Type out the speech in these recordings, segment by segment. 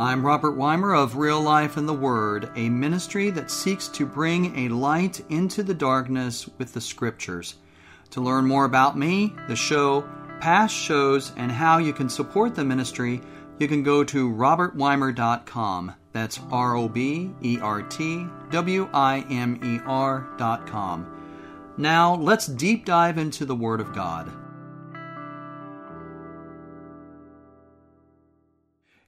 I'm Robert Wimer of Real Life in the Word, a ministry that seeks to bring a light into the darkness with the Scriptures. To learn more about me, the show, past shows, and how you can support the ministry, you can go to robertwimer.com. That's R O B E R T W I M E R.com. Now, let's deep dive into the Word of God.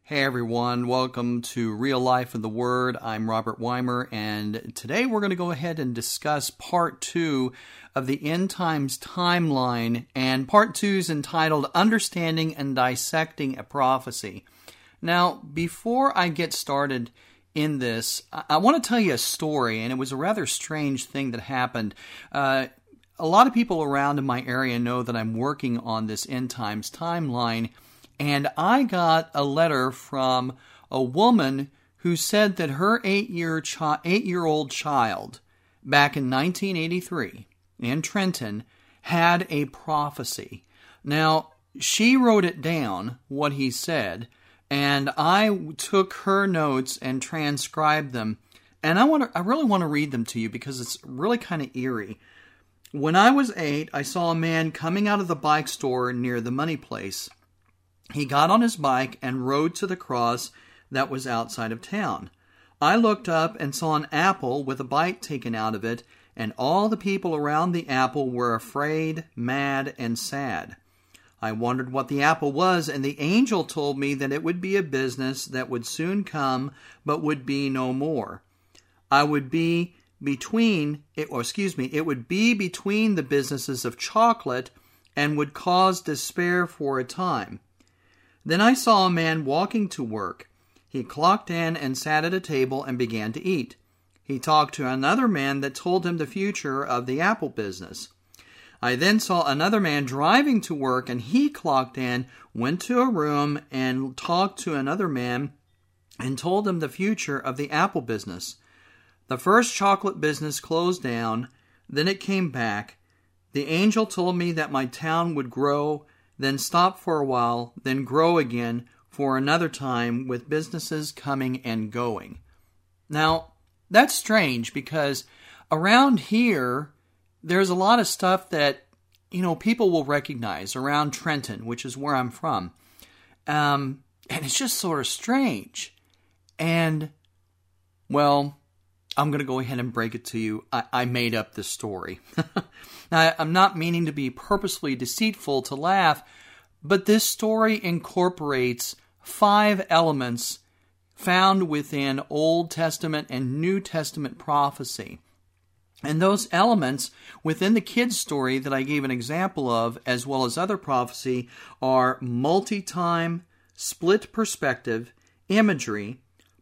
Hey everyone, welcome to Real Life in the Word. I'm Robert Wimer, and today we're going to go ahead and discuss part two of the End Times timeline. And part two is entitled Understanding and Dissecting a Prophecy. Now, before I get started in this, I, want to tell you a story, and it was a rather strange thing that happened. Uh, a lot of people around in my area know that I'm working on this End Times timeline and I got a letter from a woman who said that her eight year chi- eight year old child back in 1983 in Trenton had a prophecy. Now she wrote it down what he said, and I took her notes and transcribed them. And I want to, I really want to read them to you because it's really kind of eerie. When I was eight, I saw a man coming out of the bike store near the money place. He got on his bike and rode to the cross that was outside of town. I looked up and saw an apple with a bite taken out of it, and all the people around the apple were afraid, mad, and sad. I wondered what the apple was, and the angel told me that it would be a business that would soon come, but would be no more. I would be between, or excuse me, it would be between the businesses of chocolate and would cause despair for a time. Then I saw a man walking to work. He clocked in and sat at a table and began to eat. He talked to another man that told him the future of the apple business. I then saw another man driving to work and he clocked in, went to a room, and talked to another man and told him the future of the apple business. The first chocolate business closed down, then it came back. The angel told me that my town would grow then stop for a while, then grow again for another time with businesses coming and going. Now, that's strange because around here, there's a lot of stuff that, you know, people will recognize around Trenton, which is where I'm from. Um, and it's just sort of strange. And, well, I'm going to go ahead and break it to you. I, I made up this story. now, I'm not meaning to be purposefully deceitful to laugh, but this story incorporates five elements found within Old Testament and New Testament prophecy. And those elements within the kid's story that I gave an example of, as well as other prophecy, are multi time, split perspective, imagery,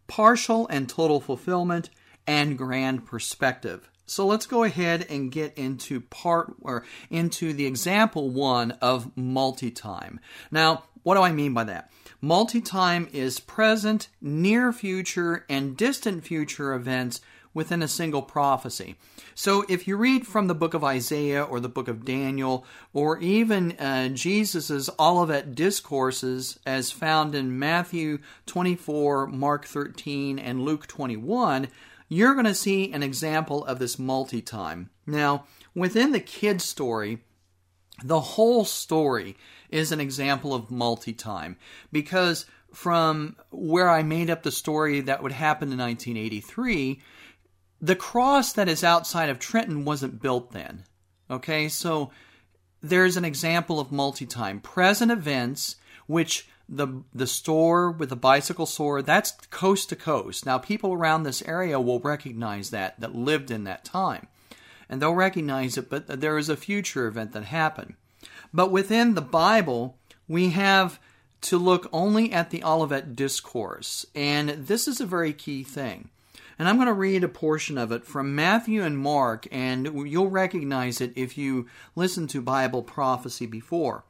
partial and total fulfillment, and grand perspective. So let's go ahead and get into part or into the example one of multi-time. Now, what do I mean by that? Multi-time is present, near future, and distant future events within a single prophecy. So if you read from the book of Isaiah or the book of Daniel or even uh, Jesus's Olivet discourses as found in Matthew 24, Mark 13, and Luke 21, you're going to see an example of this multi time. Now, within the kid story, the whole story is an example of multi time because from where I made up the story that would happen in 1983, the cross that is outside of Trenton wasn't built then. Okay, so there's an example of multi time. Present events, which the the store with the bicycle store that's coast to coast. Now people around this area will recognize that that lived in that time. And they'll recognize it, but there is a future event that happened. But within the Bible, we have to look only at the Olivet Discourse. And this is a very key thing. And I'm going to read a portion of it from Matthew and Mark, and you'll recognize it if you listen to Bible prophecy before.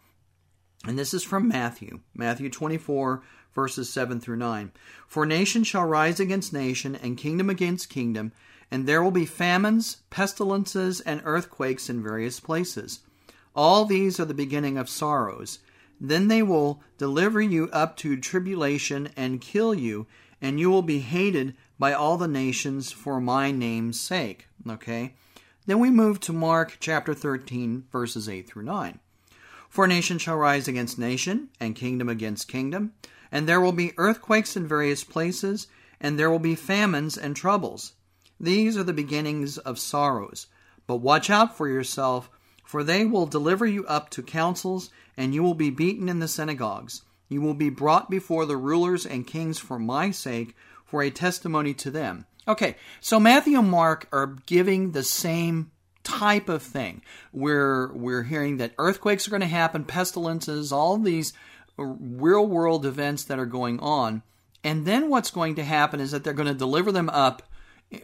And this is from Matthew, Matthew 24, verses 7 through 9. For nation shall rise against nation, and kingdom against kingdom, and there will be famines, pestilences, and earthquakes in various places. All these are the beginning of sorrows. Then they will deliver you up to tribulation and kill you, and you will be hated by all the nations for my name's sake. Okay? Then we move to Mark chapter 13, verses 8 through 9. For nation shall rise against nation, and kingdom against kingdom, and there will be earthquakes in various places, and there will be famines and troubles. These are the beginnings of sorrows. But watch out for yourself, for they will deliver you up to councils and you will be beaten in the synagogues. You will be brought before the rulers and kings for my sake, for a testimony to them. Okay, so Matthew and Mark are giving the same type of thing. We're we're hearing that earthquakes are going to happen, pestilences, all these real world events that are going on. And then what's going to happen is that they're going to deliver them up,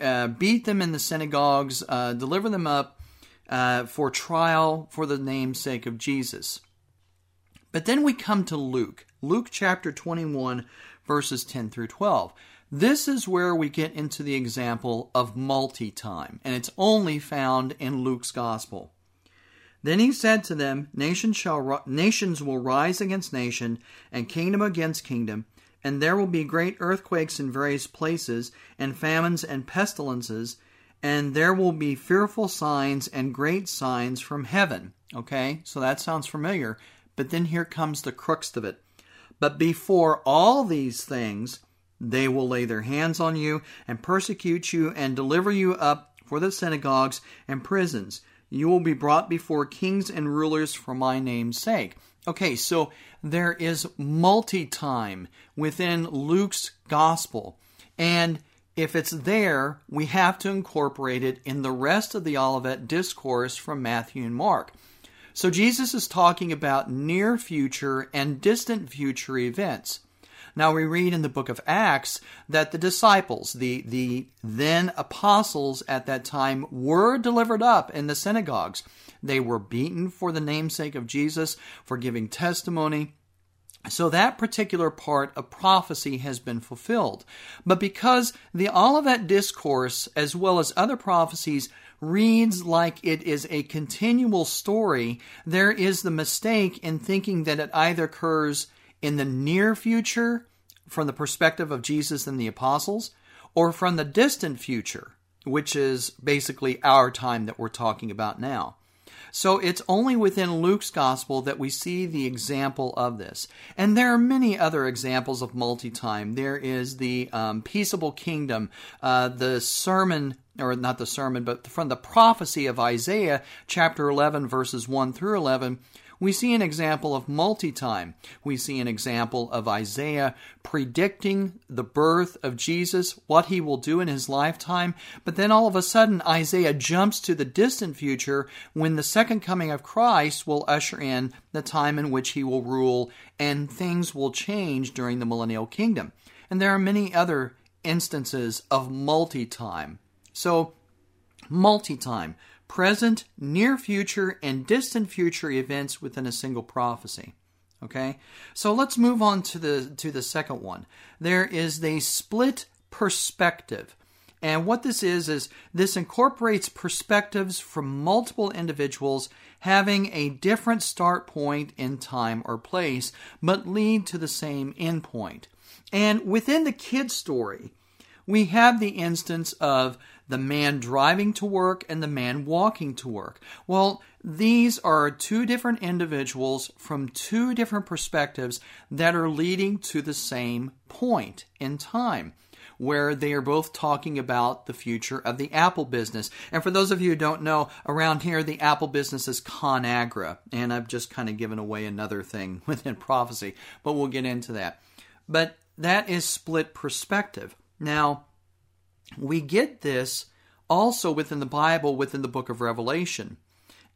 uh, beat them in the synagogues, uh, deliver them up uh, for trial for the namesake of Jesus. But then we come to Luke, Luke chapter 21, verses 10 through 12. This is where we get into the example of multi time, and it's only found in Luke's gospel. Then he said to them, Nation shall, Nations will rise against nation, and kingdom against kingdom, and there will be great earthquakes in various places, and famines and pestilences, and there will be fearful signs and great signs from heaven. Okay, so that sounds familiar. But then here comes the crux of it. But before all these things, they will lay their hands on you and persecute you and deliver you up for the synagogues and prisons. You will be brought before kings and rulers for my name's sake. Okay, so there is multi time within Luke's gospel. And if it's there, we have to incorporate it in the rest of the Olivet discourse from Matthew and Mark. So Jesus is talking about near future and distant future events. Now we read in the book of Acts that the disciples, the, the then apostles at that time, were delivered up in the synagogues. They were beaten for the namesake of Jesus, for giving testimony. So that particular part of prophecy has been fulfilled. But because the Olivet Discourse, as well as other prophecies, reads like it is a continual story, there is the mistake in thinking that it either occurs in the near future from the perspective of Jesus and the apostles, or from the distant future, which is basically our time that we're talking about now. So it's only within Luke's gospel that we see the example of this. And there are many other examples of multi time. There is the um, peaceable kingdom, uh, the sermon or not the sermon, but from the prophecy of Isaiah, chapter 11, verses 1 through 11, we see an example of multi time. We see an example of Isaiah predicting the birth of Jesus, what he will do in his lifetime. But then all of a sudden, Isaiah jumps to the distant future when the second coming of Christ will usher in the time in which he will rule and things will change during the millennial kingdom. And there are many other instances of multi time. So, multi time present, near future, and distant future events within a single prophecy. Okay? So let's move on to the to the second one. There is the split perspective. And what this is is this incorporates perspectives from multiple individuals having a different start point in time or place, but lead to the same end point. And within the kid story, we have the instance of the man driving to work and the man walking to work. Well, these are two different individuals from two different perspectives that are leading to the same point in time where they are both talking about the future of the Apple business. And for those of you who don't know, around here the Apple business is ConAgra, and I've just kind of given away another thing within prophecy, but we'll get into that. But that is split perspective. Now, we get this also within the Bible, within the book of Revelation.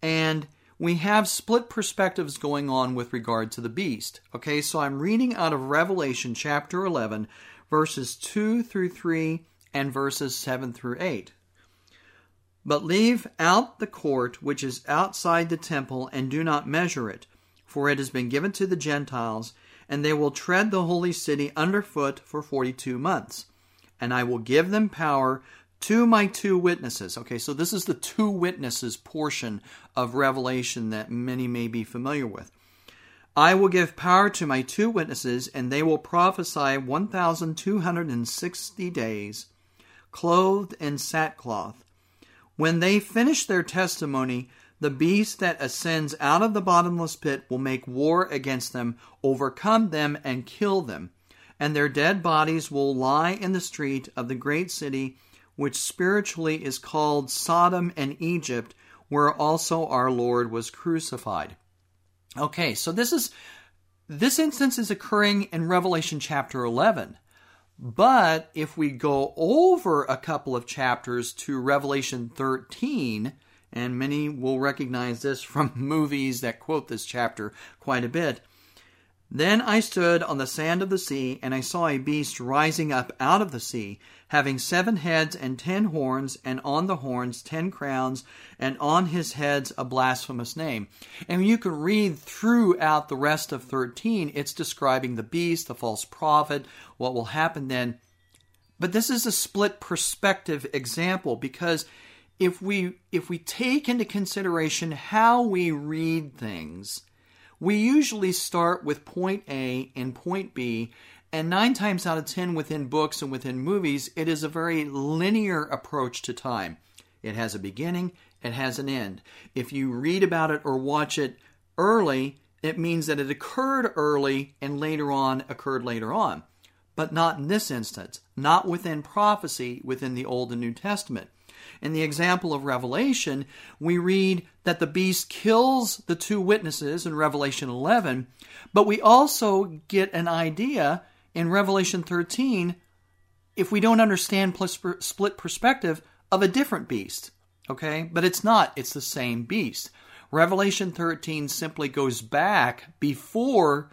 And we have split perspectives going on with regard to the beast. Okay, so I'm reading out of Revelation chapter 11, verses 2 through 3 and verses 7 through 8. But leave out the court which is outside the temple, and do not measure it, for it has been given to the Gentiles, and they will tread the holy city underfoot for forty two months and I will give them power to my two witnesses. Okay, so this is the two witnesses portion of Revelation that many may be familiar with. I will give power to my two witnesses, and they will prophesy 1,260 days, clothed in sackcloth. When they finish their testimony, the beast that ascends out of the bottomless pit will make war against them, overcome them, and kill them. And their dead bodies will lie in the street of the great city, which spiritually is called Sodom and Egypt, where also our Lord was crucified. Okay, so this is this instance is occurring in Revelation chapter 11. But if we go over a couple of chapters to Revelation 13, and many will recognize this from movies that quote this chapter quite a bit, then I stood on the sand of the sea, and I saw a beast rising up out of the sea, having seven heads and ten horns, and on the horns ten crowns, and on his heads a blasphemous name. And you can read throughout the rest of 13, it's describing the beast, the false prophet, what will happen then. But this is a split perspective example because if we if we take into consideration how we read things, we usually start with point A and point B, and nine times out of ten within books and within movies, it is a very linear approach to time. It has a beginning, it has an end. If you read about it or watch it early, it means that it occurred early and later on occurred later on. But not in this instance, not within prophecy within the Old and New Testament. In the example of Revelation, we read that the beast kills the two witnesses in Revelation 11, but we also get an idea in Revelation 13, if we don't understand split perspective, of a different beast. Okay? But it's not, it's the same beast. Revelation 13 simply goes back before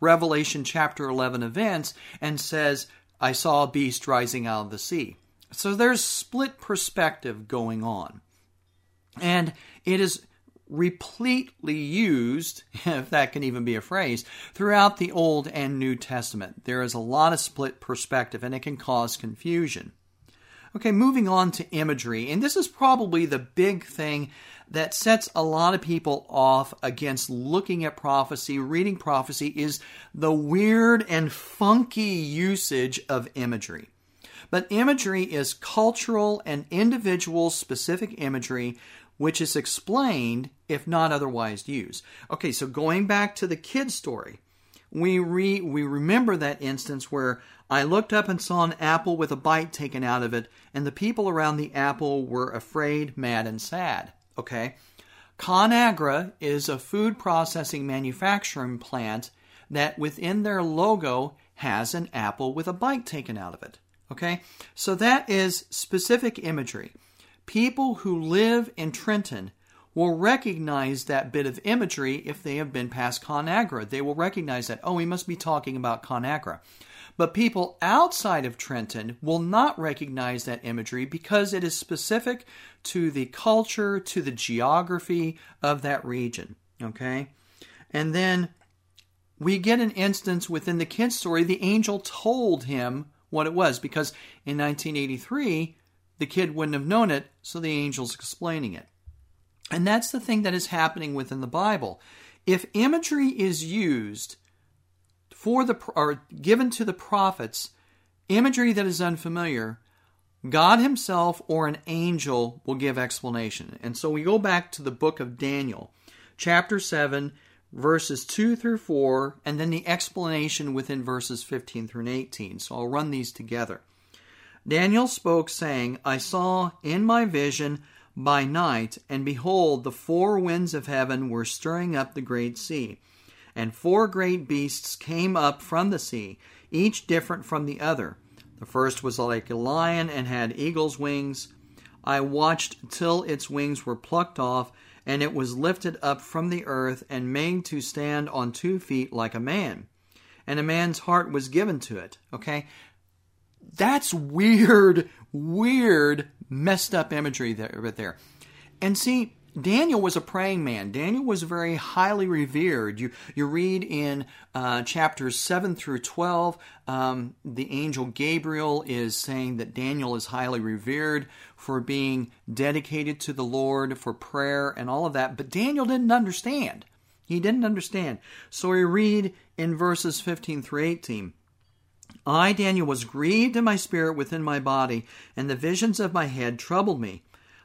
Revelation chapter 11 events and says, I saw a beast rising out of the sea. So there's split perspective going on. And it is repletely used, if that can even be a phrase, throughout the Old and New Testament. There is a lot of split perspective and it can cause confusion. Okay, moving on to imagery, and this is probably the big thing that sets a lot of people off against looking at prophecy, reading prophecy, is the weird and funky usage of imagery. But imagery is cultural and individual specific imagery which is explained if not otherwise used. Okay, so going back to the kid story, we re, we remember that instance where I looked up and saw an apple with a bite taken out of it, and the people around the apple were afraid, mad, and sad. Okay, ConAgra is a food processing manufacturing plant that within their logo has an apple with a bite taken out of it. Okay? So that is specific imagery. People who live in Trenton will recognize that bit of imagery if they have been past ConAgra. They will recognize that, oh, we must be talking about ConAgra. But people outside of Trenton will not recognize that imagery because it is specific to the culture, to the geography of that region. Okay? And then we get an instance within the kid story the angel told him what it was because in 1983 the kid wouldn't have known it, so the angel's explaining it. And that's the thing that is happening within the Bible. If imagery is used for the or given to the prophets, imagery that is unfamiliar, God himself or an angel will give explanation. And so we go back to the book of Daniel, chapter 7, verses 2 through 4, and then the explanation within verses 15 through 18. So I'll run these together. Daniel spoke, saying, I saw in my vision by night, and behold, the four winds of heaven were stirring up the great sea. And four great beasts came up from the sea, each different from the other. The first was like a lion and had eagle's wings. I watched till its wings were plucked off and it was lifted up from the earth and made to stand on two feet like a man. And a man's heart was given to it. Okay? That's weird, weird, messed up imagery there, right there. And see, Daniel was a praying man. Daniel was very highly revered. You you read in uh, chapters seven through twelve, um, the angel Gabriel is saying that Daniel is highly revered for being dedicated to the Lord, for prayer, and all of that. But Daniel didn't understand. He didn't understand. So we read in verses 15 through 18. I, Daniel, was grieved in my spirit within my body, and the visions of my head troubled me.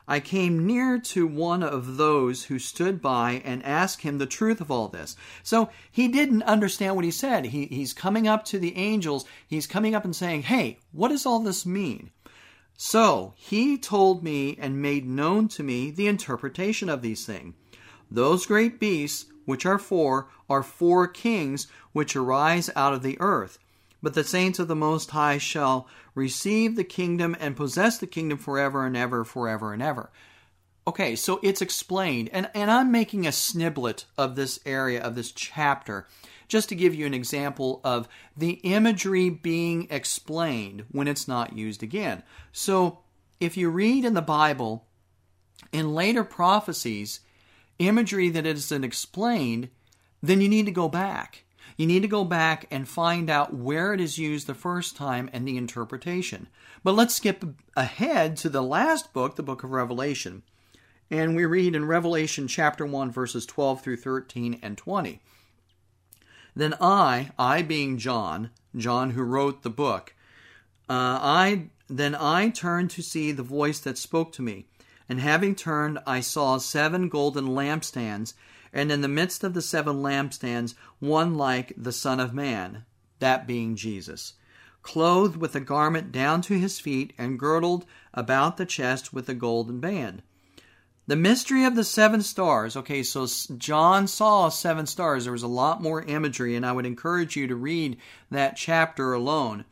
I came near to one of those who stood by and asked him the truth of all this. So he didn't understand what he said. He, he's coming up to the angels. He's coming up and saying, Hey, what does all this mean? So he told me and made known to me the interpretation of these things. Those great beasts, which are four, are four kings which arise out of the earth. But the saints of the Most High shall receive the kingdom and possess the kingdom forever and ever, forever and ever. Okay, so it's explained, and, and I'm making a sniblet of this area, of this chapter, just to give you an example of the imagery being explained when it's not used again. So, if you read in the Bible, in later prophecies, imagery that isn't explained, then you need to go back you need to go back and find out where it is used the first time and the interpretation. But let's skip ahead to the last book, the book of Revelation. And we read in Revelation chapter 1, verses 12 through 13 and 20. Then I, I being John, John who wrote the book, uh, I then I turned to see the voice that spoke to me. And having turned, I saw seven golden lampstands, and in the midst of the seven lampstands, one like the Son of Man, that being Jesus, clothed with a garment down to his feet, and girdled about the chest with a golden band. The mystery of the seven stars. Okay, so John saw seven stars. There was a lot more imagery, and I would encourage you to read that chapter alone.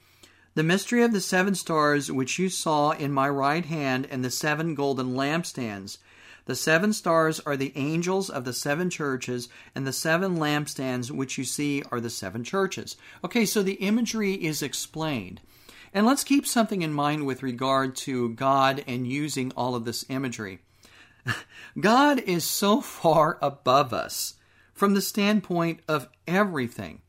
The mystery of the seven stars which you saw in my right hand, and the seven golden lampstands. The seven stars are the angels of the seven churches, and the seven lampstands which you see are the seven churches. Okay, so the imagery is explained. And let's keep something in mind with regard to God and using all of this imagery. God is so far above us from the standpoint of everything.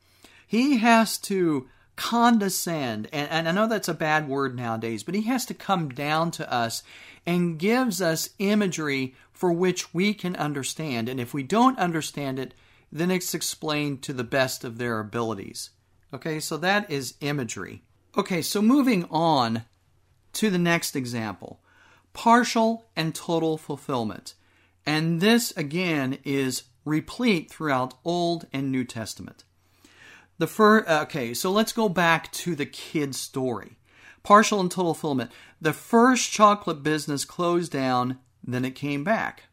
He has to condescend, and, and I know that's a bad word nowadays, but he has to come down to us and gives us imagery for which we can understand. And if we don't understand it, then it's explained to the best of their abilities. Okay, so that is imagery. Okay, so moving on to the next example partial and total fulfillment. And this again is replete throughout Old and New Testament. The first, okay, so let's go back to the kid story. Partial and total fulfillment. The first chocolate business closed down then it came back.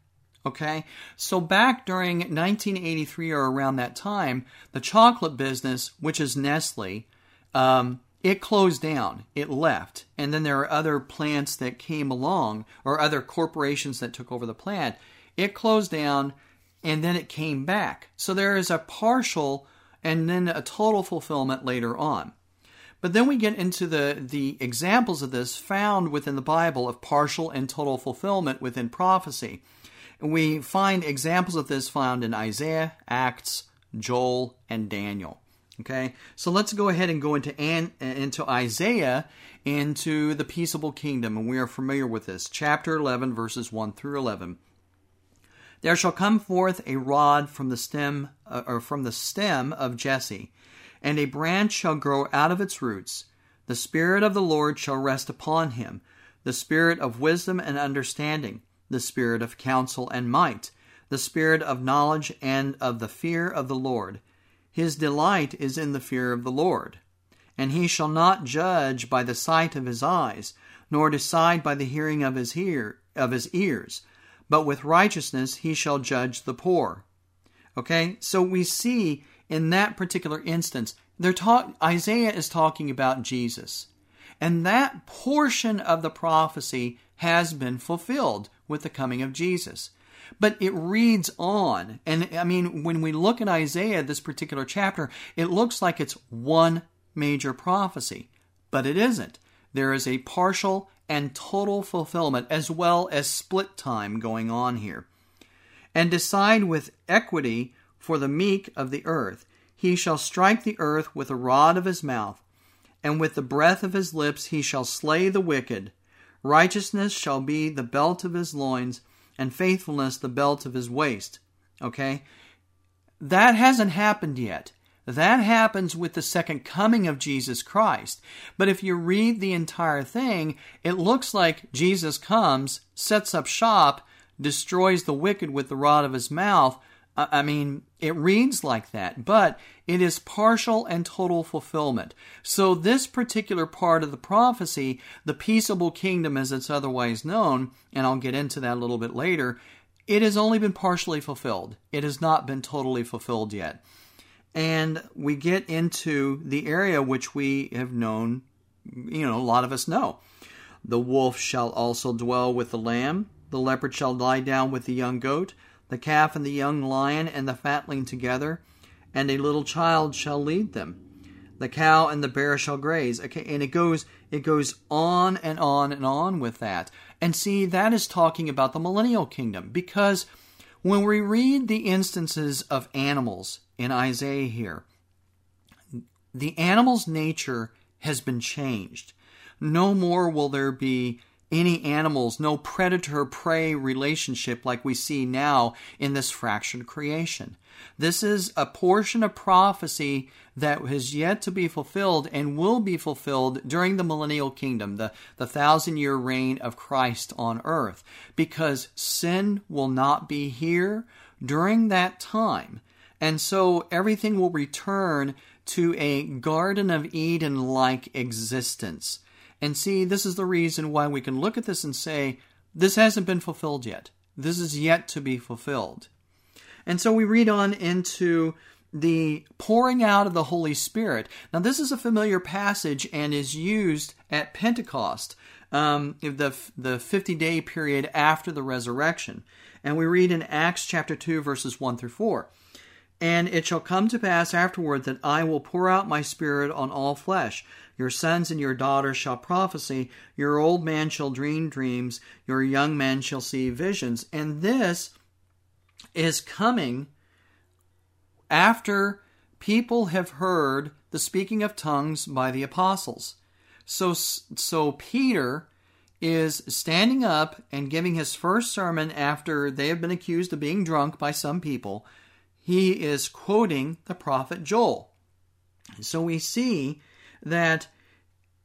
Okay, so back during 1983 or around that time, the chocolate business, which is Nestle, um, it closed down. It left, and then there are other plants that came along, or other corporations that took over the plant. It closed down, and then it came back. So there is a partial and then a total fulfillment later on. But then we get into the, the examples of this found within the Bible of partial and total fulfillment within prophecy. We find examples of this found in Isaiah, Acts, Joel, and Daniel. Okay, so let's go ahead and go into into Isaiah, into the peaceable kingdom, and we are familiar with this. Chapter 11, verses 1 through 11. There shall come forth a rod from the stem, uh, or from the stem of Jesse and a branch shall grow out of its roots. The Spirit of the Lord shall rest upon him the Spirit of wisdom and understanding, the Spirit of counsel and might, the Spirit of knowledge and of the fear of the Lord. His delight is in the fear of the Lord. And he shall not judge by the sight of his eyes, nor decide by the hearing of his, ear, of his ears, but with righteousness he shall judge the poor. Okay, so we see in that particular instance, they're talk, Isaiah is talking about Jesus. And that portion of the prophecy has been fulfilled with the coming of Jesus. But it reads on. And I mean, when we look at Isaiah, this particular chapter, it looks like it's one major prophecy. But it isn't. There is a partial and total fulfillment as well as split time going on here. And decide with equity for the meek of the earth. He shall strike the earth with a rod of his mouth, and with the breath of his lips he shall slay the wicked. Righteousness shall be the belt of his loins, and faithfulness the belt of his waist. Okay? that hasn't happened yet. That happens with the second coming of Jesus Christ. But if you read the entire thing, it looks like Jesus comes, sets up shop, destroys the wicked with the rod of his mouth. I mean, it reads like that, but it is partial and total fulfillment. So, this particular part of the prophecy, the peaceable kingdom as it's otherwise known, and I'll get into that a little bit later, it has only been partially fulfilled. It has not been totally fulfilled yet. And we get into the area which we have known, you know, a lot of us know. The wolf shall also dwell with the lamb, the leopard shall lie down with the young goat, the calf and the young lion and the fatling together, and a little child shall lead them. The cow and the bear shall graze. Okay, and it goes it goes on and on and on with that. And see, that is talking about the millennial kingdom because when we read the instances of animals in Isaiah here, the animal's nature has been changed. No more will there be any animals, no predator prey relationship like we see now in this fractured creation. This is a portion of prophecy that has yet to be fulfilled and will be fulfilled during the millennial kingdom, the, the thousand year reign of Christ on earth, because sin will not be here during that time. And so everything will return to a Garden of Eden like existence. And see, this is the reason why we can look at this and say, this hasn't been fulfilled yet. This is yet to be fulfilled. And so we read on into the pouring out of the Holy Spirit. Now, this is a familiar passage and is used at Pentecost, um, the, the 50 day period after the resurrection. And we read in Acts chapter 2, verses 1 through 4. And it shall come to pass afterward that I will pour out my spirit on all flesh. Your sons and your daughters shall prophesy, your old man shall dream dreams, your young men shall see visions. And this is coming after people have heard the speaking of tongues by the apostles. So, so Peter is standing up and giving his first sermon after they have been accused of being drunk by some people. He is quoting the prophet Joel. So we see that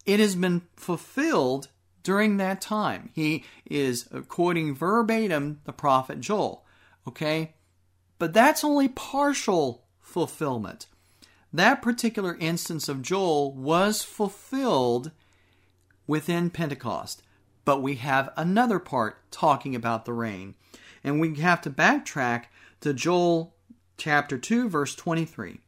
it has been fulfilled during that time. He is quoting verbatim the prophet Joel. Okay? But that's only partial fulfillment. That particular instance of Joel was fulfilled within Pentecost. But we have another part talking about the rain. And we have to backtrack to Joel chapter 2, verse 23.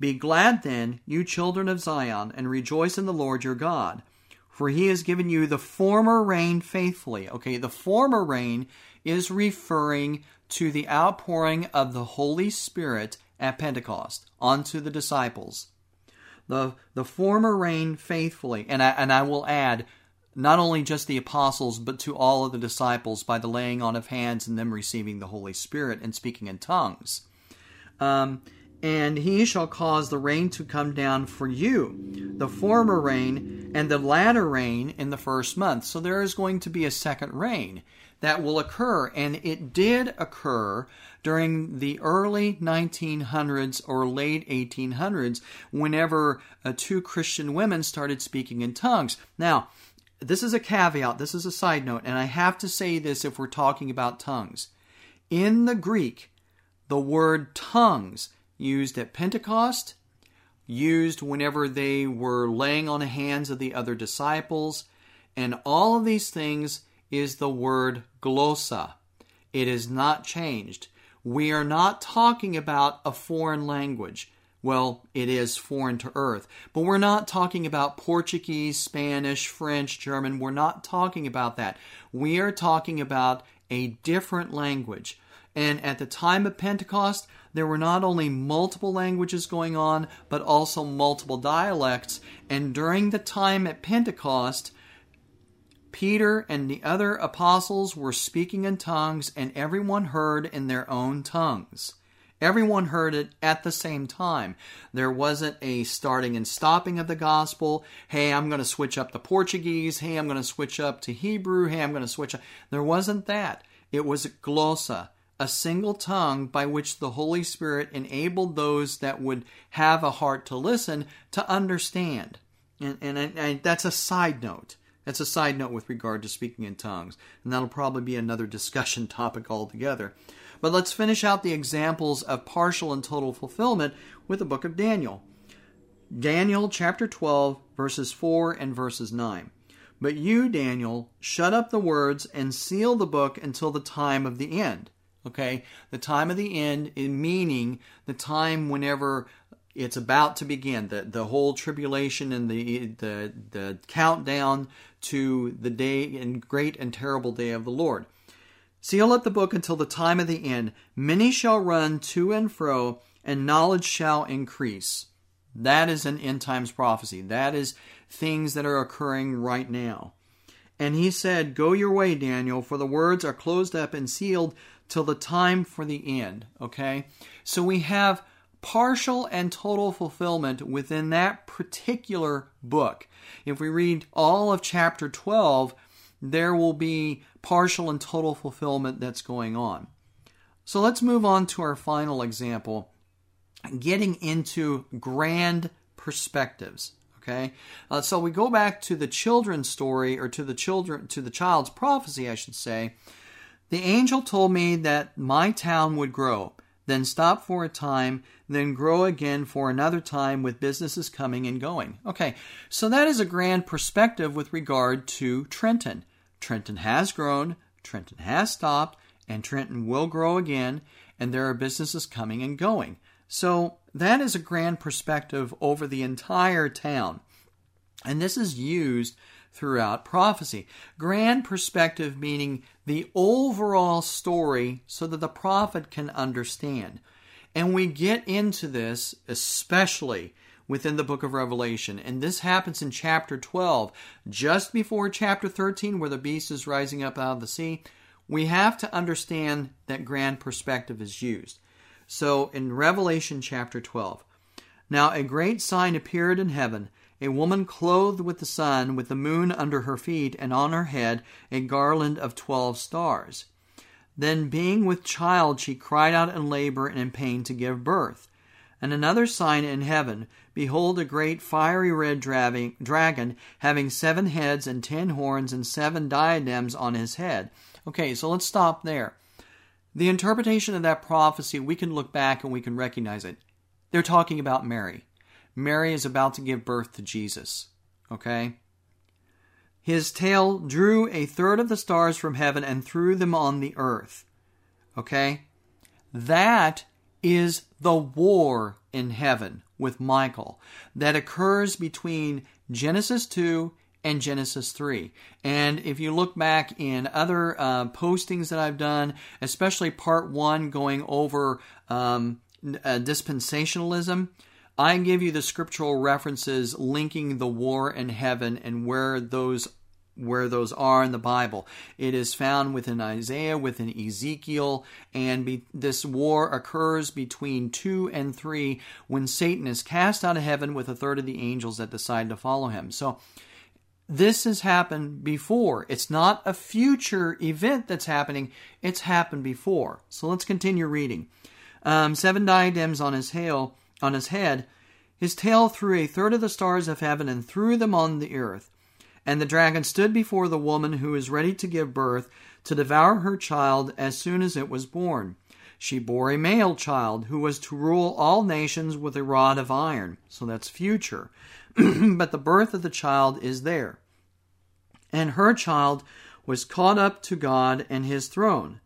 Be glad then, you children of Zion, and rejoice in the Lord your God, for he has given you the former rain faithfully. Okay, the former rain is referring to the outpouring of the Holy Spirit at Pentecost onto the disciples. The, the former rain faithfully, and I, and I will add, not only just the apostles, but to all of the disciples by the laying on of hands and them receiving the Holy Spirit and speaking in tongues. Um, and he shall cause the rain to come down for you, the former rain and the latter rain in the first month. So there is going to be a second rain that will occur, and it did occur during the early 1900s or late 1800s whenever uh, two Christian women started speaking in tongues. Now, this is a caveat, this is a side note, and I have to say this if we're talking about tongues. In the Greek, the word tongues used at Pentecost, used whenever they were laying on the hands of the other disciples, and all of these things is the word glossa. It is not changed. We are not talking about a foreign language. Well, it is foreign to earth. But we're not talking about Portuguese, Spanish, French, German. We're not talking about that. We are talking about a different language. And at the time of Pentecost, there were not only multiple languages going on, but also multiple dialects. And during the time at Pentecost, Peter and the other apostles were speaking in tongues, and everyone heard in their own tongues. Everyone heard it at the same time. There wasn't a starting and stopping of the gospel. Hey, I'm going to switch up the Portuguese. Hey, I'm going to switch up to Hebrew. Hey, I'm going to switch up. There wasn't that. It was glossa, a single tongue by which the Holy Spirit enabled those that would have a heart to listen to understand. And, and, and that's a side note. That's a side note with regard to speaking in tongues. And that'll probably be another discussion topic altogether. But let's finish out the examples of partial and total fulfillment with the book of Daniel. Daniel chapter 12, verses 4 and verses 9. But you, Daniel, shut up the words and seal the book until the time of the end. Okay? The time of the end, in meaning the time whenever it's about to begin, the, the whole tribulation and the, the, the countdown to the day and great and terrible day of the Lord. Seal up the book until the time of the end. Many shall run to and fro, and knowledge shall increase. That is an end times prophecy. That is things that are occurring right now. And he said, Go your way, Daniel, for the words are closed up and sealed till the time for the end. Okay? So we have partial and total fulfillment within that particular book. If we read all of chapter 12, there will be partial and total fulfillment that's going on. So let's move on to our final example getting into grand perspectives. Okay, uh, so we go back to the children's story, or to the children, to the child's prophecy, I should say. The angel told me that my town would grow, then stop for a time, then grow again for another time with businesses coming and going. Okay, so that is a grand perspective with regard to Trenton. Trenton has grown, Trenton has stopped, and Trenton will grow again, and there are businesses coming and going. So that is a grand perspective over the entire town. And this is used throughout prophecy. Grand perspective meaning the overall story so that the prophet can understand. And we get into this especially within the book of Revelation. And this happens in chapter 12, just before chapter 13, where the beast is rising up out of the sea. We have to understand that grand perspective is used. So in Revelation chapter 12, now a great sign appeared in heaven a woman clothed with the sun, with the moon under her feet, and on her head a garland of twelve stars. Then, being with child, she cried out in labor and in pain to give birth. And another sign in heaven Behold, a great fiery red dragon, having seven heads and ten horns and seven diadems on his head. Okay, so let's stop there. The interpretation of that prophecy, we can look back and we can recognize it. They're talking about Mary. Mary is about to give birth to Jesus. Okay? His tail drew a third of the stars from heaven and threw them on the earth. Okay? That is the war in heaven with Michael that occurs between Genesis 2 and Genesis 3. And if you look back in other uh, postings that I've done, especially part one going over um, uh, dispensationalism, I give you the scriptural references linking the war in heaven and where those where those are in the Bible. It is found within Isaiah, within Ezekiel, and be, this war occurs between 2 and 3 when Satan is cast out of heaven with a third of the angels that decide to follow him. So this has happened before. It's not a future event that's happening, it's happened before. So let's continue reading. Um, seven diadems on his hail, on his head. His tail threw a third of the stars of heaven and threw them on the earth. And the dragon stood before the woman who was ready to give birth to devour her child as soon as it was born. She bore a male child who was to rule all nations with a rod of iron. So that's future. but the birth of the child is there. And her child was caught up to God and his throne.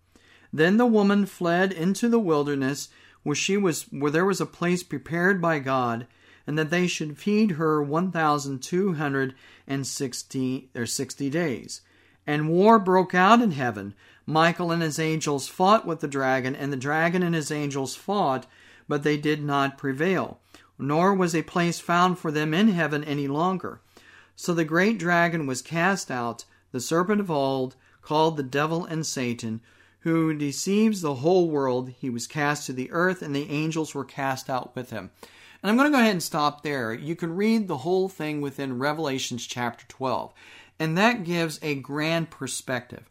Then the woman fled into the wilderness where she was where there was a place prepared by God and that they should feed her 1260 or 60 days. And war broke out in heaven. Michael and his angels fought with the dragon, and the dragon and his angels fought, but they did not prevail nor was a place found for them in heaven any longer. So the great dragon was cast out, the serpent of old, called the devil and Satan, who deceives the whole world. He was cast to the earth, and the angels were cast out with him. And I'm going to go ahead and stop there. You can read the whole thing within Revelations chapter 12, and that gives a grand perspective.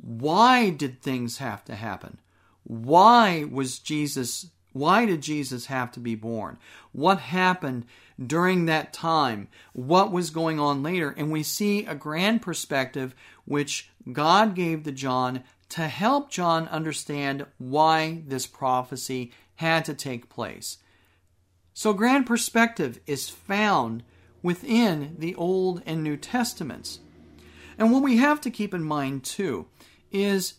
Why did things have to happen? Why was Jesus why did Jesus have to be born? What happened during that time? What was going on later? And we see a grand perspective which God gave to John to help John understand why this prophecy had to take place. So, grand perspective is found within the Old and New Testaments. And what we have to keep in mind, too, is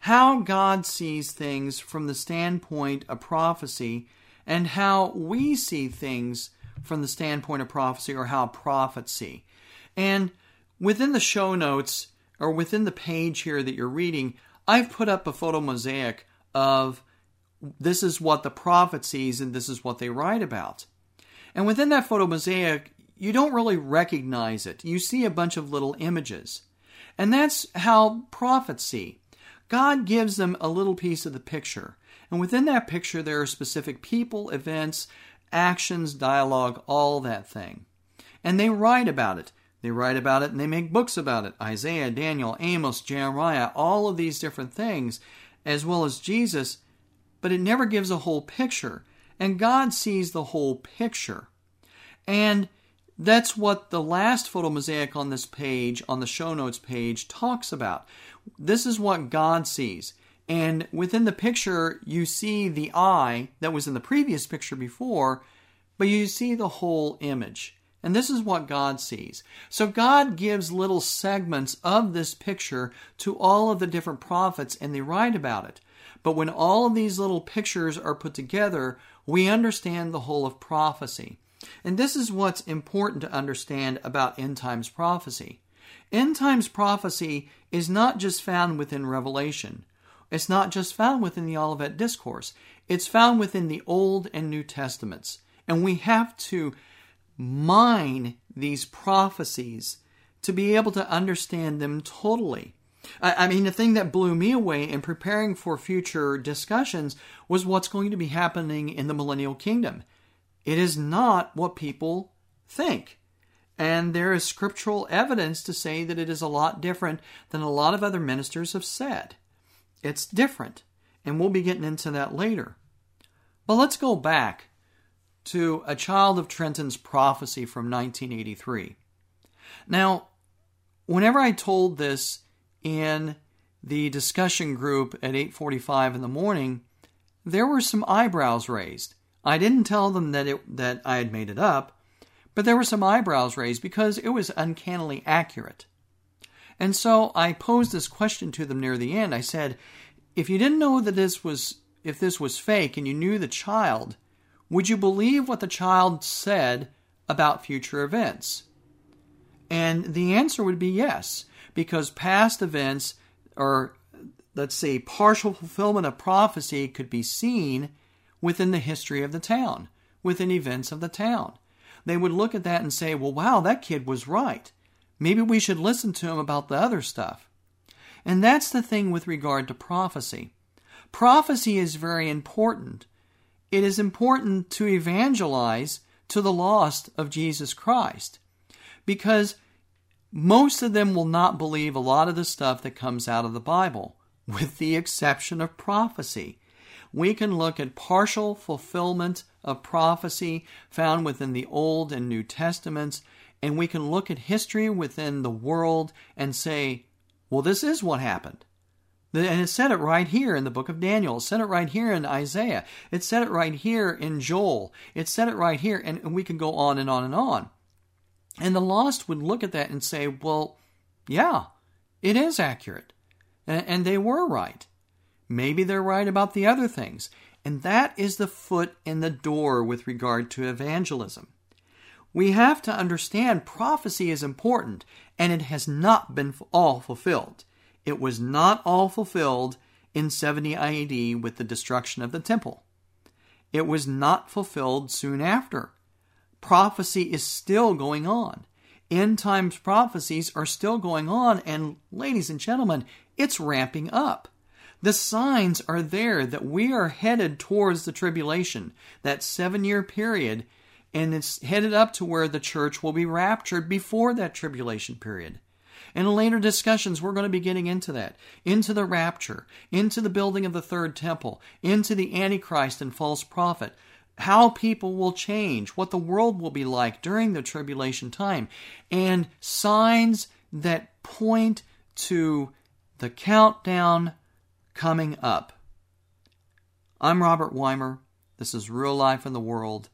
how God sees things from the standpoint of prophecy and how we see things from the standpoint of prophecy or how prophets see. And within the show notes or within the page here that you're reading, I've put up a photo mosaic of this is what the prophet sees and this is what they write about. And within that photo mosaic, you don't really recognize it. You see a bunch of little images. And that's how prophets see. God gives them a little piece of the picture. And within that picture, there are specific people, events, actions, dialogue, all that thing. And they write about it. They write about it and they make books about it. Isaiah, Daniel, Amos, Jeremiah, all of these different things, as well as Jesus, but it never gives a whole picture. And God sees the whole picture. And that's what the last photo mosaic on this page, on the show notes page, talks about. This is what God sees. And within the picture, you see the eye that was in the previous picture before, but you see the whole image. And this is what God sees. So God gives little segments of this picture to all of the different prophets, and they write about it. But when all of these little pictures are put together, we understand the whole of prophecy. And this is what's important to understand about end times prophecy. End times prophecy is not just found within Revelation. It's not just found within the Olivet Discourse. It's found within the Old and New Testaments. And we have to mine these prophecies to be able to understand them totally. I, I mean, the thing that blew me away in preparing for future discussions was what's going to be happening in the millennial kingdom. It is not what people think. And there is scriptural evidence to say that it is a lot different than a lot of other ministers have said. It's different, and we'll be getting into that later. But let's go back to A Child of Trenton's Prophecy from 1983. Now, whenever I told this in the discussion group at 8:45 in the morning, there were some eyebrows raised. I didn't tell them that it that I had made it up. But there were some eyebrows raised because it was uncannily accurate. And so I posed this question to them near the end. I said, if you didn't know that this was if this was fake and you knew the child, would you believe what the child said about future events? And the answer would be yes, because past events or let's say partial fulfillment of prophecy could be seen within the history of the town, within events of the town they would look at that and say, well, wow, that kid was right. Maybe we should listen to him about the other stuff. And that's the thing with regard to prophecy. Prophecy is very important. It is important to evangelize to the lost of Jesus Christ because most of them will not believe a lot of the stuff that comes out of the Bible, with the exception of prophecy we can look at partial fulfillment of prophecy found within the Old and New Testaments, and we can look at history within the world and say, well, this is what happened. And it said it right here in the book of Daniel. It said it right here in Isaiah. It said it right here in Joel. It said it right here, and, we can go on and on and on. And the lost would look at that and say, well, yeah, it is accurate. And they were right. Maybe they're right about the other things. And that is the foot in the door with regard to evangelism. We have to understand prophecy is important, and it has not been all fulfilled. It was not all fulfilled in 70 AD with the destruction of the temple. It was not fulfilled soon after. Prophecy is still going on. End times prophecies are still going on, and ladies and gentlemen, it's ramping up. The signs are there that we are headed towards the tribulation, that seven year period, and it's headed up to where the church will be raptured before that tribulation period. And in later discussions, we're going to be getting into that, into the rapture, into the building of the third temple, into the Antichrist and false prophet, how people will change, what the world will be like during the tribulation time, and signs that point to the countdown coming up. I'm Robert Wimer. This is Real Life in the World.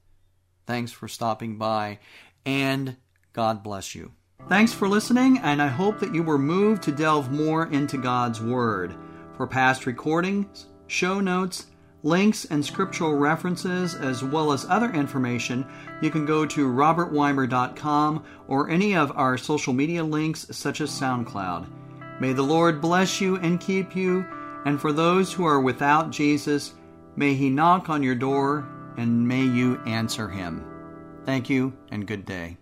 Thanks for stopping by, and God bless you. Thanks for listening, and I hope that you were moved to delve more into God's Word. For past recordings, show notes, links, and scriptural references, as well as other information, you can go to robertwimer.com or any of our social media links, such as SoundCloud. May the Lord bless you and keep you, and for those who are without Jesus, may He knock on your door and may you answer Him. Thank you and good day.